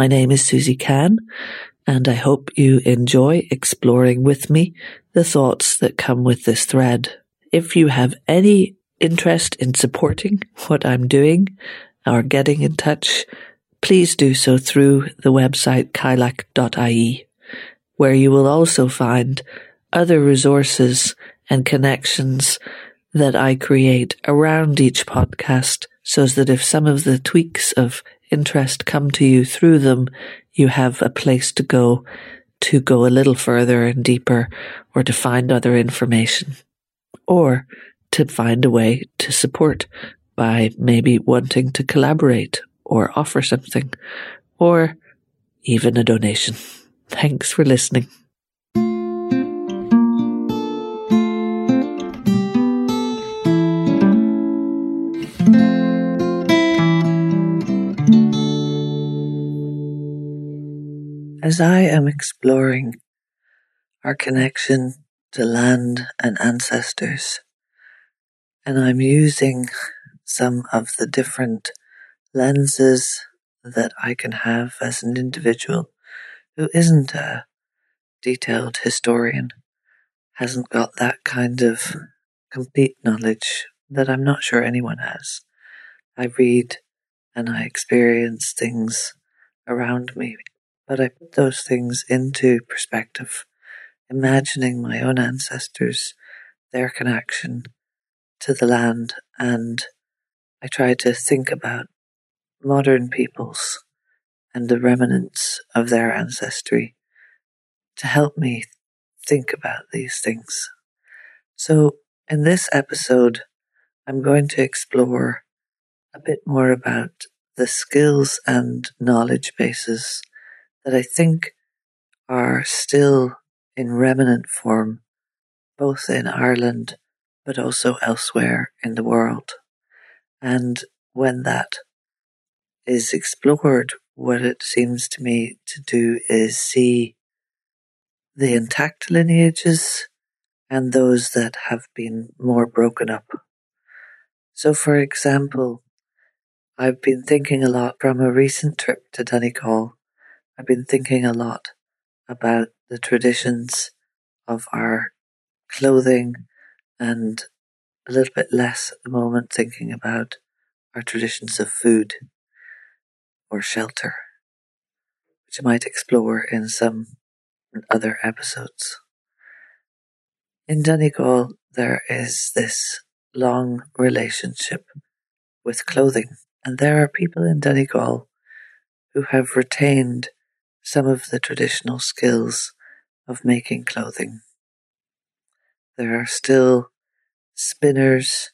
My name is Susie Can, and I hope you enjoy exploring with me the thoughts that come with this thread. If you have any interest in supporting what I'm doing or getting in touch, please do so through the website kylak.ie, where you will also find other resources and connections that I create around each podcast so that if some of the tweaks of interest come to you through them, you have a place to go to go a little further and deeper or to find other information or to find a way to support by maybe wanting to collaborate or offer something or even a donation. Thanks for listening. As I am exploring our connection to land and ancestors, and I'm using some of the different lenses that I can have as an individual who isn't a detailed historian, hasn't got that kind of complete knowledge that I'm not sure anyone has. I read and I experience things around me but I put those things into perspective, imagining my own ancestors, their connection to the land, and I try to think about modern peoples and the remnants of their ancestry to help me think about these things. So, in this episode, I'm going to explore a bit more about the skills and knowledge bases that I think are still in remnant form, both in Ireland but also elsewhere in the world. And when that is explored, what it seems to me to do is see the intact lineages and those that have been more broken up. So, for example, I've been thinking a lot from a recent trip to Donegal I've been thinking a lot about the traditions of our clothing and a little bit less at the moment thinking about our traditions of food or shelter, which I might explore in some other episodes. In Donegal, there is this long relationship with clothing, and there are people in Donegal who have retained some of the traditional skills of making clothing. There are still spinners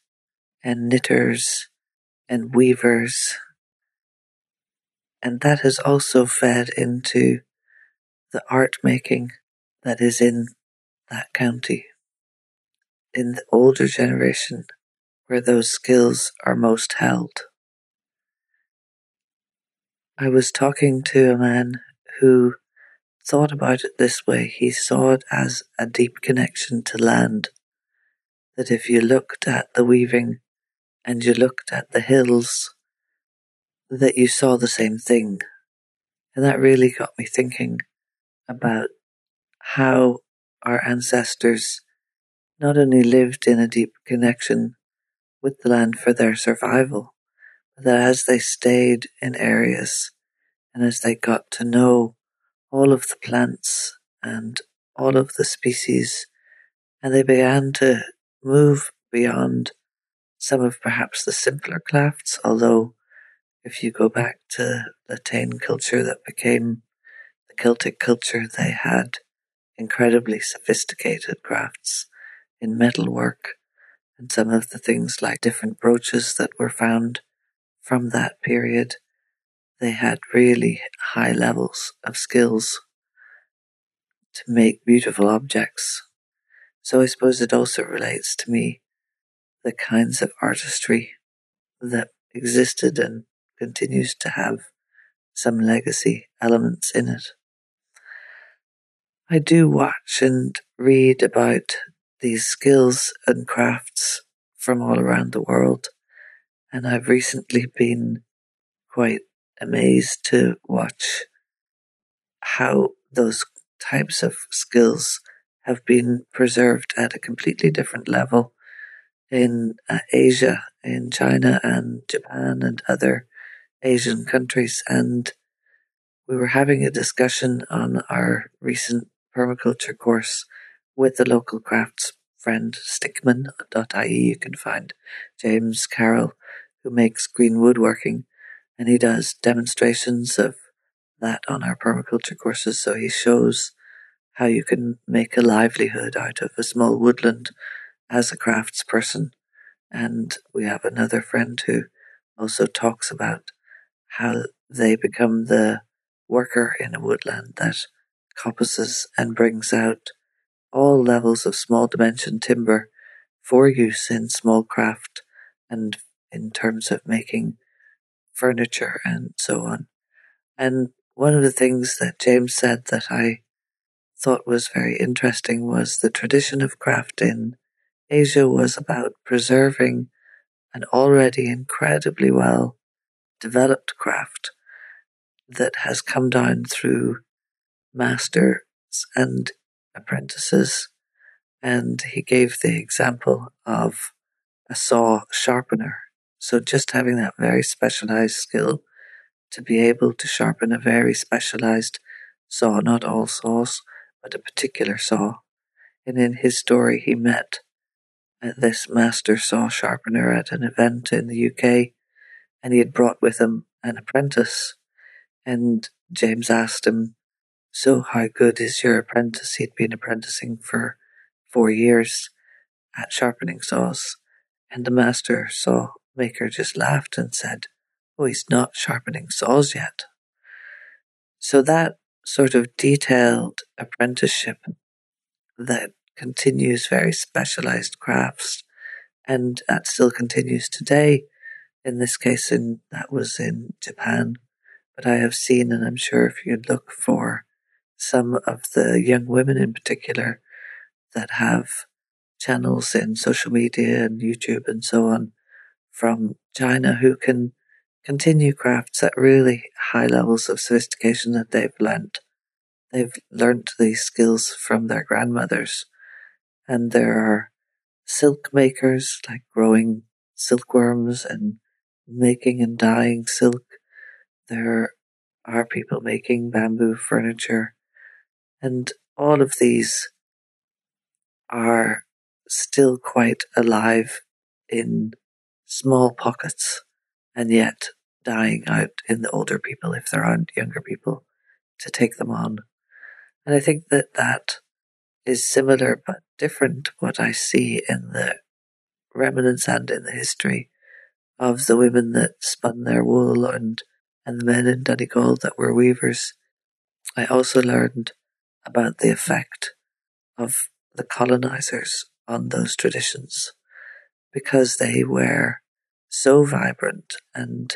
and knitters and weavers, and that has also fed into the art making that is in that county. In the older generation, where those skills are most held. I was talking to a man who thought about it this way. He saw it as a deep connection to land. That if you looked at the weaving and you looked at the hills, that you saw the same thing. And that really got me thinking about how our ancestors not only lived in a deep connection with the land for their survival, but that as they stayed in areas and as they got to know all of the plants and all of the species, and they began to move beyond some of perhaps the simpler crafts, although if you go back to the Tène culture that became the Celtic culture, they had incredibly sophisticated crafts in metalwork and some of the things like different brooches that were found from that period they had really high levels of skills to make beautiful objects. So I suppose it also relates to me the kinds of artistry that existed and continues to have some legacy elements in it. I do watch and read about these skills and crafts from all around the world, and I've recently been quite amazed to watch how those types of skills have been preserved at a completely different level in uh, Asia, in China and Japan and other Asian countries. And we were having a discussion on our recent permaculture course with the local crafts friend stickman.ie. You can find James Carroll, who makes green woodworking, and he does demonstrations of that on our permaculture courses. So he shows how you can make a livelihood out of a small woodland as a crafts person. And we have another friend who also talks about how they become the worker in a woodland that coppices and brings out all levels of small dimension timber for use in small craft and in terms of making furniture and so on. And one of the things that James said that I thought was very interesting was the tradition of craft in Asia was about preserving an already incredibly well developed craft that has come down through masters and apprentices. And he gave the example of a saw sharpener. So just having that very specialized skill to be able to sharpen a very specialized saw, not all saws, but a particular saw. And in his story, he met this master saw sharpener at an event in the UK, and he had brought with him an apprentice. And James asked him, So, how good is your apprentice? He'd been apprenticing for four years at sharpening saws. And the master saw maker just laughed and said, Oh, he's not sharpening saws yet. So, that sort of detailed apprenticeship that continues very specialized crafts, and that still continues today. In this case, in that was in Japan, but I have seen, and I'm sure if you look for some of the young women in particular that have channels in social media and YouTube and so on from China who can continue crafts at really high levels of sophistication that they've learnt. They've learnt these skills from their grandmothers and there are silk makers like growing silkworms and making and dyeing silk. There are people making bamboo furniture, and all of these are still quite alive in small pockets and yet dying out in the older people if there aren't younger people to take them on. And I think that that is similar but different to what I see in the remnants and in the history of the women that spun their wool and, and the men in Donegal that were weavers. I also learned about the effect of the colonizers on those traditions because they were so vibrant and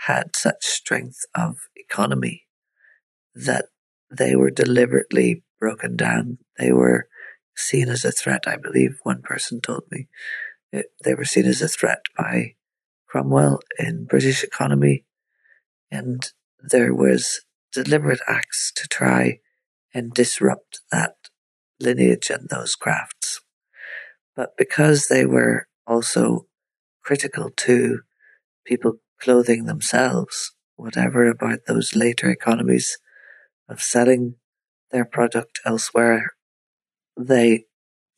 had such strength of economy that they were deliberately broken down. They were seen as a threat, I believe one person told me. It, they were seen as a threat by Cromwell in British economy, and there was deliberate acts to try and disrupt that lineage and those crafts. But because they were also critical to people clothing themselves, whatever about those later economies of selling their product elsewhere, they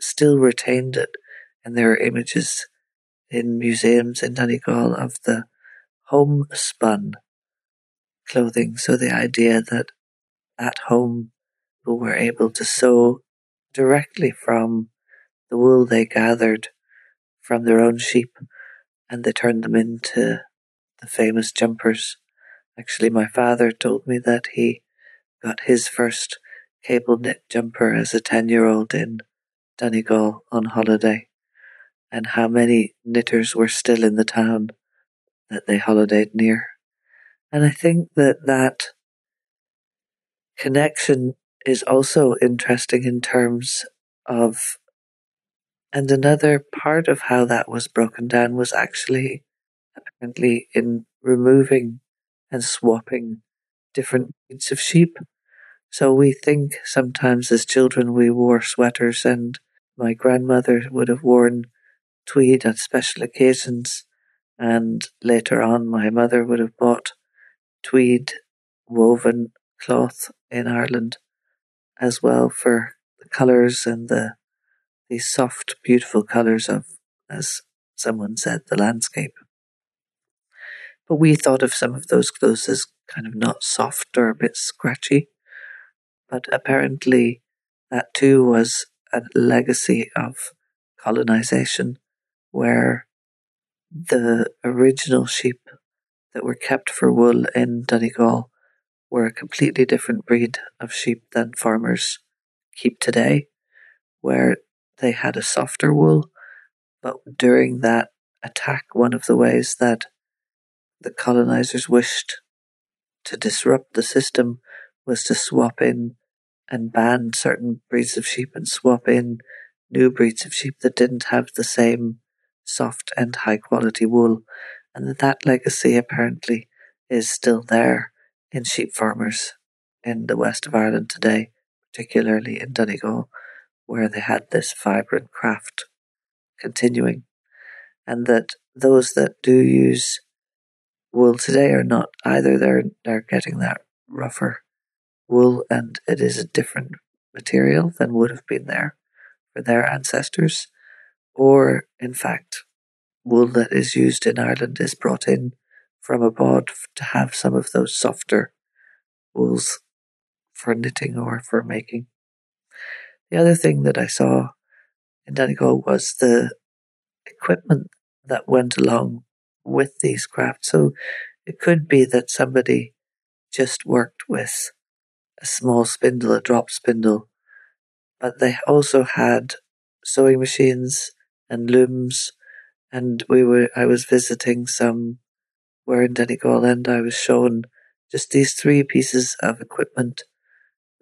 still retained it, there are images in museums in Donegal of the homespun clothing. So the idea that at home people were able to sew directly from the wool they gathered from their own sheep and they turned them into the famous jumpers. Actually, my father told me that he got his first cable knit jumper as a 10 year old in Donegal on holiday, and how many knitters were still in the town that they holidayed near. And I think that that connection is also interesting in terms of, and another part of how that was broken down was actually apparently in removing and swapping different breeds of sheep. So we think sometimes as children we wore sweaters and my grandmother would have worn tweed on special occasions. And later on my mother would have bought tweed woven cloth in Ireland as well for the colours and the these soft, beautiful colours of, as someone said, the landscape. But we thought of some of those clothes as kind of not soft or a bit scratchy. But apparently, that too was a legacy of colonization, where the original sheep that were kept for wool in Donegal were a completely different breed of sheep than farmers keep today, where they had a softer wool. But during that attack, one of the ways that the colonizers wished to disrupt the system was to swap in and ban certain breeds of sheep and swap in new breeds of sheep that didn't have the same soft and high quality wool. And that, legacy apparently is still there in sheep farmers in the west of Ireland today, particularly in Donegal, where they had this vibrant craft continuing. And that those that do use wool today are not either they're they're getting that rougher wool and it is a different material than would have been there for their ancestors, or in fact wool that is used in Ireland is brought in from abroad to have some of those softer wools for knitting or for making. The other thing that I saw in Donegal was the equipment that went along with these crafts. So it could be that somebody just worked with a small spindle, a drop spindle, but they also had sewing machines and looms. And we were, I was visiting some where in Donegal and I was shown just these three pieces of equipment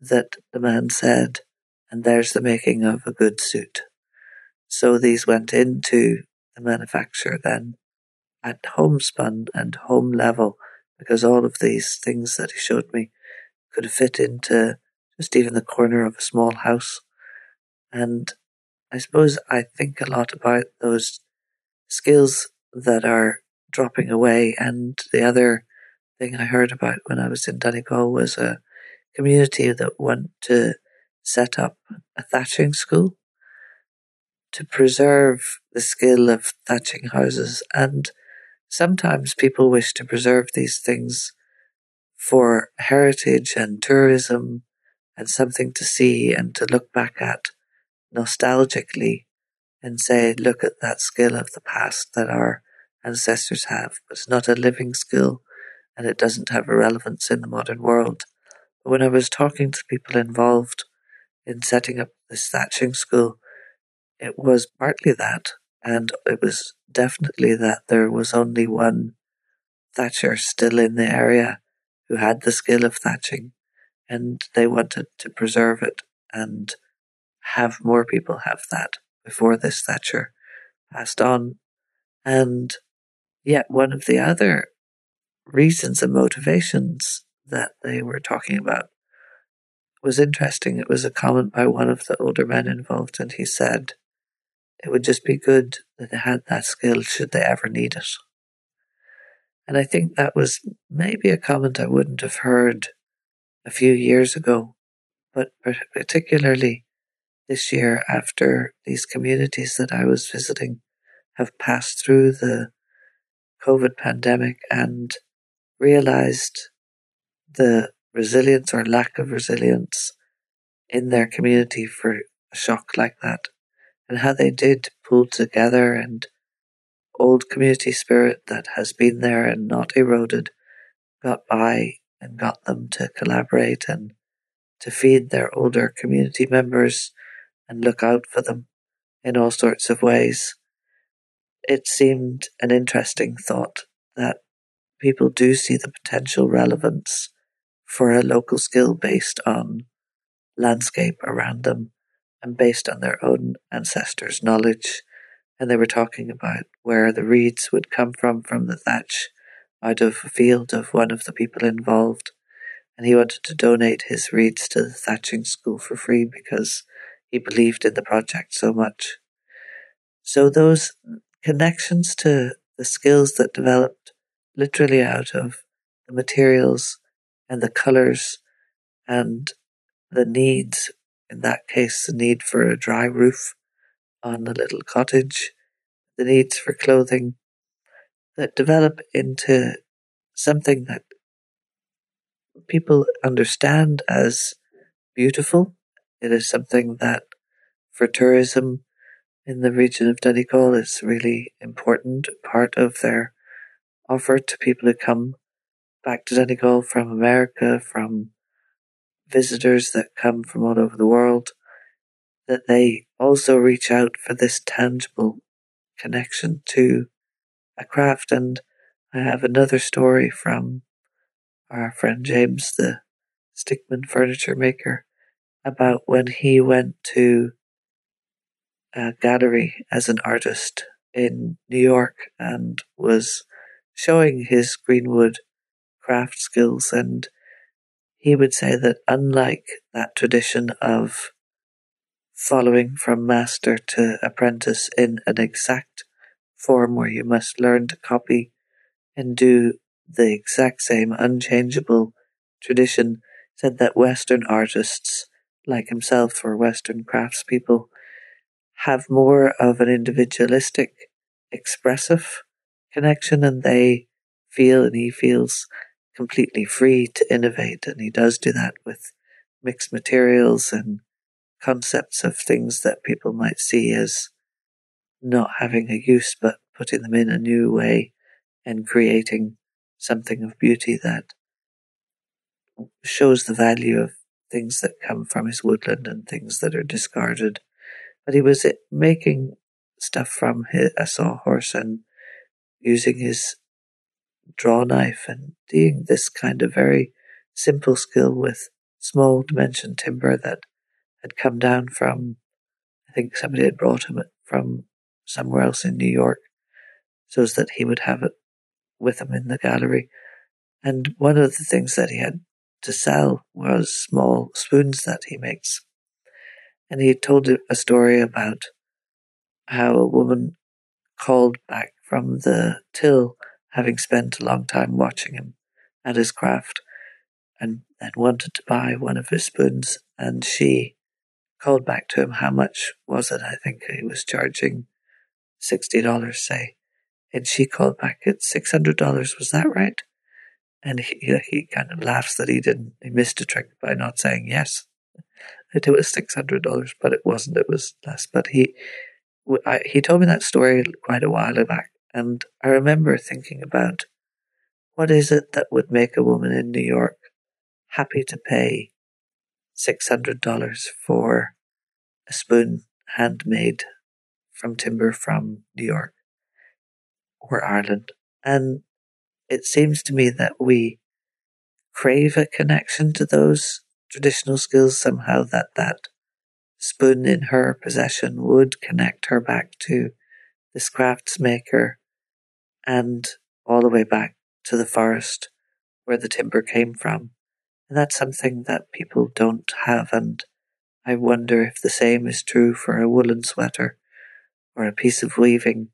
that the man said, and there's the making of a good suit. So these went into the manufacture then at homespun and home level because all of these things that he showed me could fit into just even the corner of a small house. And I suppose I think a lot about those skills that are dropping away. And the other thing I heard about when I was in Donegal was a community that went to set up a thatching school to preserve the skill of thatching houses. And sometimes people wish to preserve these things for heritage and tourism and something to see and to look back at nostalgically and say, look at that skill of the past that our ancestors have. It's not a living skill and it doesn't have a relevance in the modern world. But when I was talking to people involved in setting up this thatching school, it was partly that, and it was definitely that there was only one thatcher still in the area who had the skill of thatching, and they wanted to preserve it and have more people have that before this thatcher passed on. And yet, one of the other reasons and motivations that they were talking about was interesting. It was a comment by one of the older men involved, and he said it would just be good that they had that skill should they ever need it. And I think that was maybe a comment I wouldn't have heard a few years ago, but particularly this year after these communities that I was visiting have passed through the COVID pandemic and realized the resilience or lack of resilience in their community for a shock like that and how they did pull together and old community spirit that has been there and not eroded got by and got them to collaborate and to feed their older community members and look out for them in all sorts of ways. It seemed an interesting thought that people do see the potential relevance for a local skill based on landscape around them and based on their own ancestors' knowledge. And they were talking about where the reeds would come from from the thatch out of a field of one of the people involved. and he wanted to donate his reeds to the thatching school for free because he believed in the project so much. So those connections to the skills that developed literally out of the materials and the colors and the needs, in that case, the need for a dry roof on the little cottage, the needs for clothing that develop into something that people understand as beautiful. It is something that for tourism in the region of Donegal is really important part of their offer to people who come back to Donegal from America, from visitors that come from all over the world, that they also reach out for this tangible connection to a craft. And I have another story from our friend James, the Stickman furniture maker, about when he went to a gallery as an artist in New York and was showing his greenwood craft skills. And he would say that unlike that tradition of following from master to apprentice in an exact form where you must learn to copy and do the exact same unchangeable tradition said that Western artists, like himself or Western craftspeople, have more of an individualistic, expressive connection and they feel and he feels completely free to innovate. And he does do that with mixed materials and concepts of things that people might see as not having a use, but putting them in a new way and creating something of beauty that shows the value of things that come from his woodland and things that are discarded. But he was eh, making stuff from his, a sawhorse and using his draw knife and doing this kind of very simple skill with small dimension timber that had come down from, I think somebody had brought him from somewhere else in New York so that he would have it with him in the gallery. And one of the things that he had to sell was small spoons that he makes. And he told a story about how a woman called back from the till, having spent a long time watching him at his craft, and, and wanted to buy one of his spoons. And she called back to him, how much was it? I think he was charging $60, say. And she called back at $600. Was that right? And he, he kind of laughs that he didn't, he missed a trick by not saying yes. It was $600, but it wasn't, it was less. But he, I, he told me that story quite a while back. And I remember thinking about what is it that would make a woman in New York happy to pay $600 for a spoon handmade from timber from New York or Ireland. And it seems to me that we crave a connection to those traditional skills somehow that that spoon in her possession would connect her back to this craftsmaker and all the way back to the forest where the timber came from. And that's something that people don't have. And I wonder if the same is true for a woolen sweater or a piece of weaving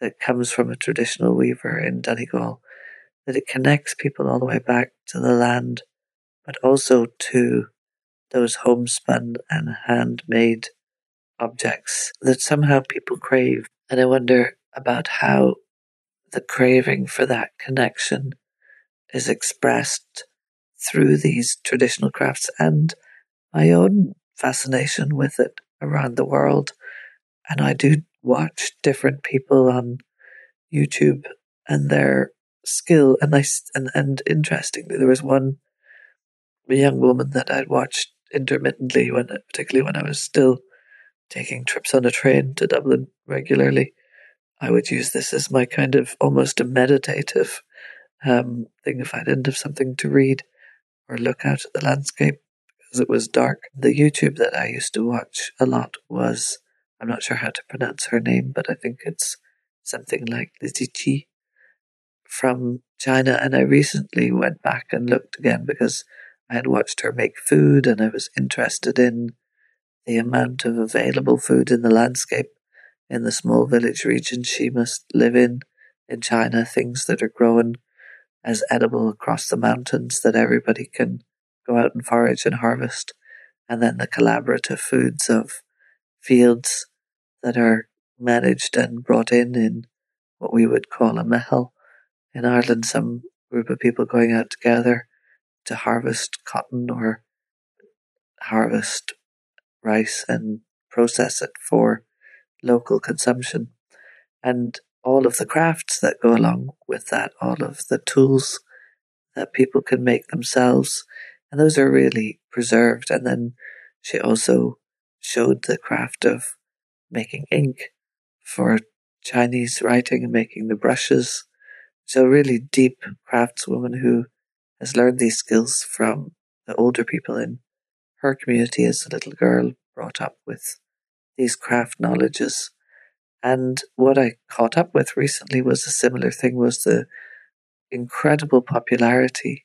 that comes from a traditional weaver in Donegal, that it connects people all the way back to the land, but also to those homespun and handmade objects that somehow people crave. And I wonder about how the craving for that connection is expressed through these traditional crafts and my own fascination with it around the world. And I do watch different people on YouTube and their skill. And I, and, and interestingly, there was one young woman that I'd watched intermittently when, particularly when I was still taking trips on a train to Dublin regularly. I would use this as my kind of almost a meditative um, thing if I didn't have something to read or look out at the landscape because it was dark. The YouTube that I used to watch a lot was I'm not sure how to pronounce her name, but I think it's something like Lizzie from China. And I recently went back and looked again because I had watched her make food and I was interested in the amount of available food in the landscape in the small village region she must live in in China, things that are grown as edible across the mountains that everybody can go out and forage and harvest, and then the collaborative foods of fields that are managed and brought in in what we would call a meitheal. In Ireland, some group of people going out together to harvest cotton or harvest rice and process it for local consumption. And all of the crafts that go along with that, all of the tools that people can make themselves. And those are really preserved. And then she also showed the craft of making ink for Chinese writing and making the brushes. So really deep craftswoman who has learned these skills from the older people in her community as a little girl brought up with these craft knowledges. And what I caught up with recently was a similar thing was the incredible popularity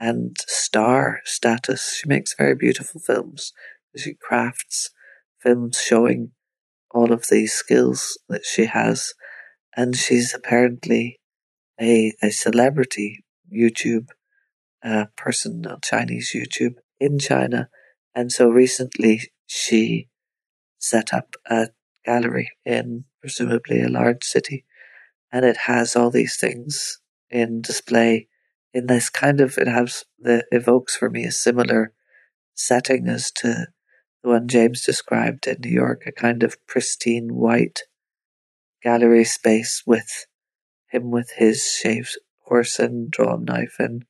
and star status. She makes very beautiful films. She crafts films showing all of these skills that she has. And she's apparently a, a celebrity YouTube uh, person on Chinese YouTube in China. And so recently she set up a gallery in presumably a large city and it has all these things in display in this kind of it has the evokes for me a similar setting as to the one James described in New York, a kind of pristine white gallery space with him with his shaved horse and drawn knife and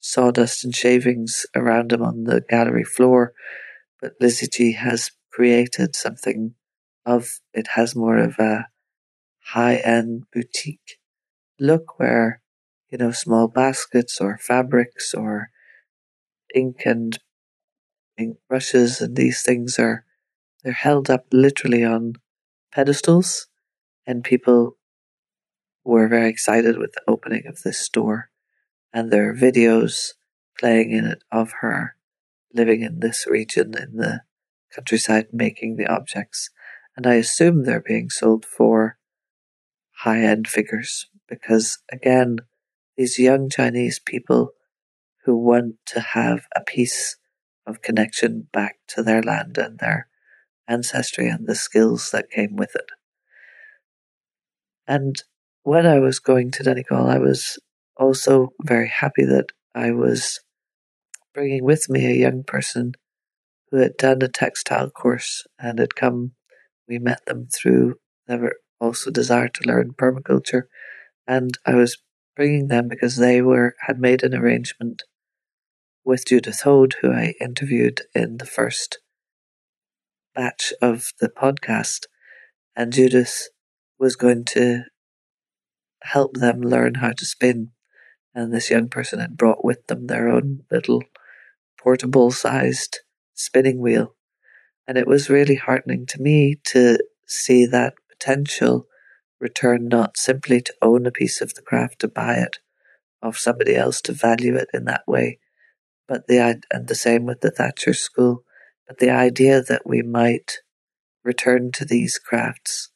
sawdust and shavings around him on the gallery floor. But Li Ziqi has created something of it has more of a high end boutique look where, you know, small baskets or fabrics or ink and ink brushes and these things are they're held up literally on pedestals. And people were very excited with the opening of this store and there are videos playing in it of her living in this region in the countryside making the objects. And I assume they're being sold for high end figures because, again, these young Chinese people who want to have a piece of connection back to their land and their ancestry and the skills that came with it. And when I was going to Donegal, I was also very happy that I was bringing with me a young person had done a textile course and had come. We met them through, were also desired to learn permaculture. And I was bringing them because they were, had made an arrangement with Judith Hoad, who I interviewed in the first batch of the podcast. And Judith was going to help them learn how to spin and this young person had brought with them their own little portable sized spinning wheel. And it was really heartening to me to see that potential return not simply to own a piece of the craft, to buy it of somebody else, to value it in that way, but the and the same with the Thatcher School, but the idea that we might return to these crafts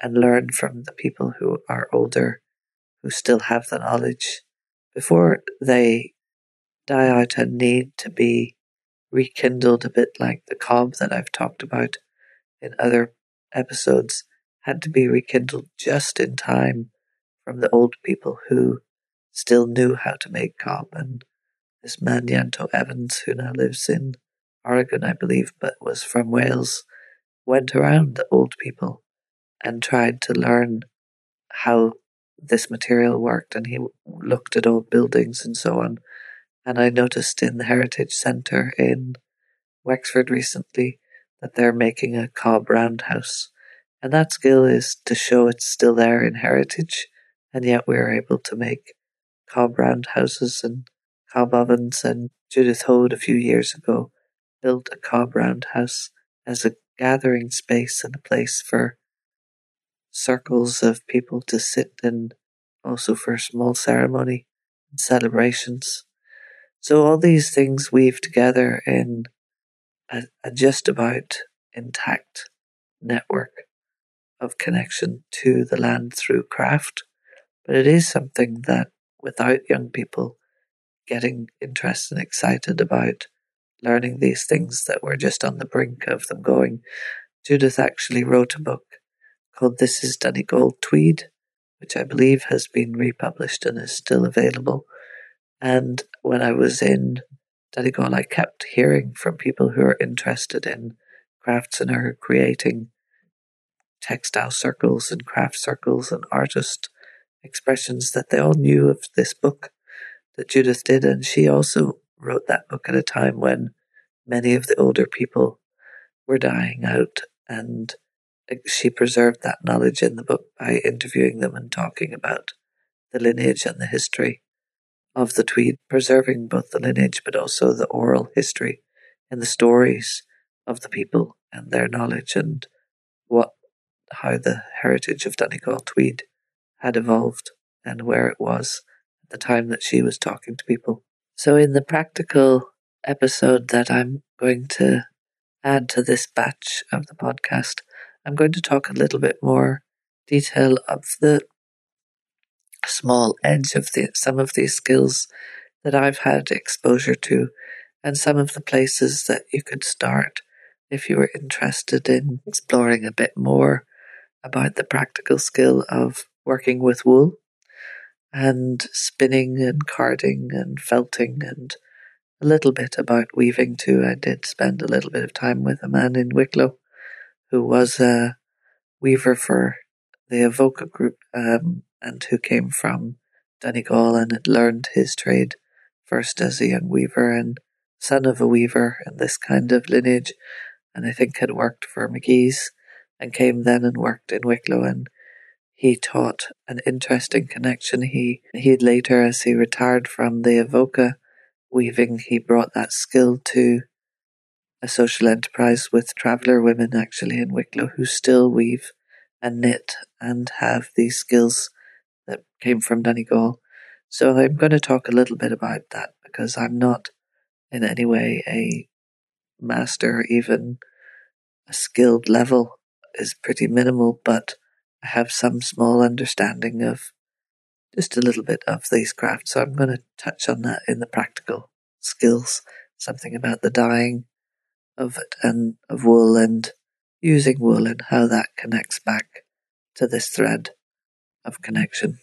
and learn from the people who are older, who still have the knowledge, before they die out and need to be rekindled a bit like the cob that I've talked about in other episodes had to be rekindled just in time from the old people who still knew how to make cob and this man Ianto Evans who now lives in Oregon I believe but was from Wales went around the old people and tried to learn how this material worked and he looked at old buildings and so on. And I noticed in the Heritage Centre in Wexford recently that they're making a cob roundhouse. And that skill is to show it's still there in heritage, and yet we're able to make cob roundhouses and cob ovens. And Judith Hoad a few years ago built a cob roundhouse as a gathering space and a place for circles of people to sit in, also for small ceremony and celebrations. So all these things weave together in a, a just about intact network of connection to the land through craft. But it is something that without young people getting interested and excited about learning these things that we're just on the brink of them going, Judith actually wrote a book called This is Donegal Tweed, which I believe has been republished and is still available. And when I was in Donegal, I kept hearing from people who are interested in crafts and are creating textile circles and craft circles and artist expressions that they all knew of this book that Judith did. And she also wrote that book at a time when many of the older people were dying out. And she preserved that knowledge in the book by interviewing them and talking about the lineage and the history of the Tweed, preserving both the lineage but also the oral history and the stories of the people and their knowledge and what how the heritage of Donegal Tweed had evolved and where it was at the time that she was talking to people. So in the practical episode that I'm going to add to this batch of the podcast, I'm going to talk a little bit more detail of the small edge of the, some of these skills that I've had exposure to and some of the places that you could start if you were interested in exploring a bit more about the practical skill of working with wool and spinning and carding and felting and a little bit about weaving too. I did spend a little bit of time with a man in Wicklow who was a weaver for the Avoca group um, and who came from Donegal and had learned his trade first as a young weaver and son of a weaver in this kind of lineage, and I think had worked for Magee's and came then and worked in Wicklow and he taught an interesting connection. He he later, as he retired from the Avoca weaving, he brought that skill to a social enterprise with traveller women actually in Wicklow who still weave and knit and have these skills came from Donegal. So I'm going to talk a little bit about that because I'm not in any way a master, even a skilled level is pretty minimal, but I have some small understanding of just a little bit of these crafts. So I'm going to touch on that in the practical skills, something about the dyeing of it and of wool and using wool and how that connects back to this thread of connection.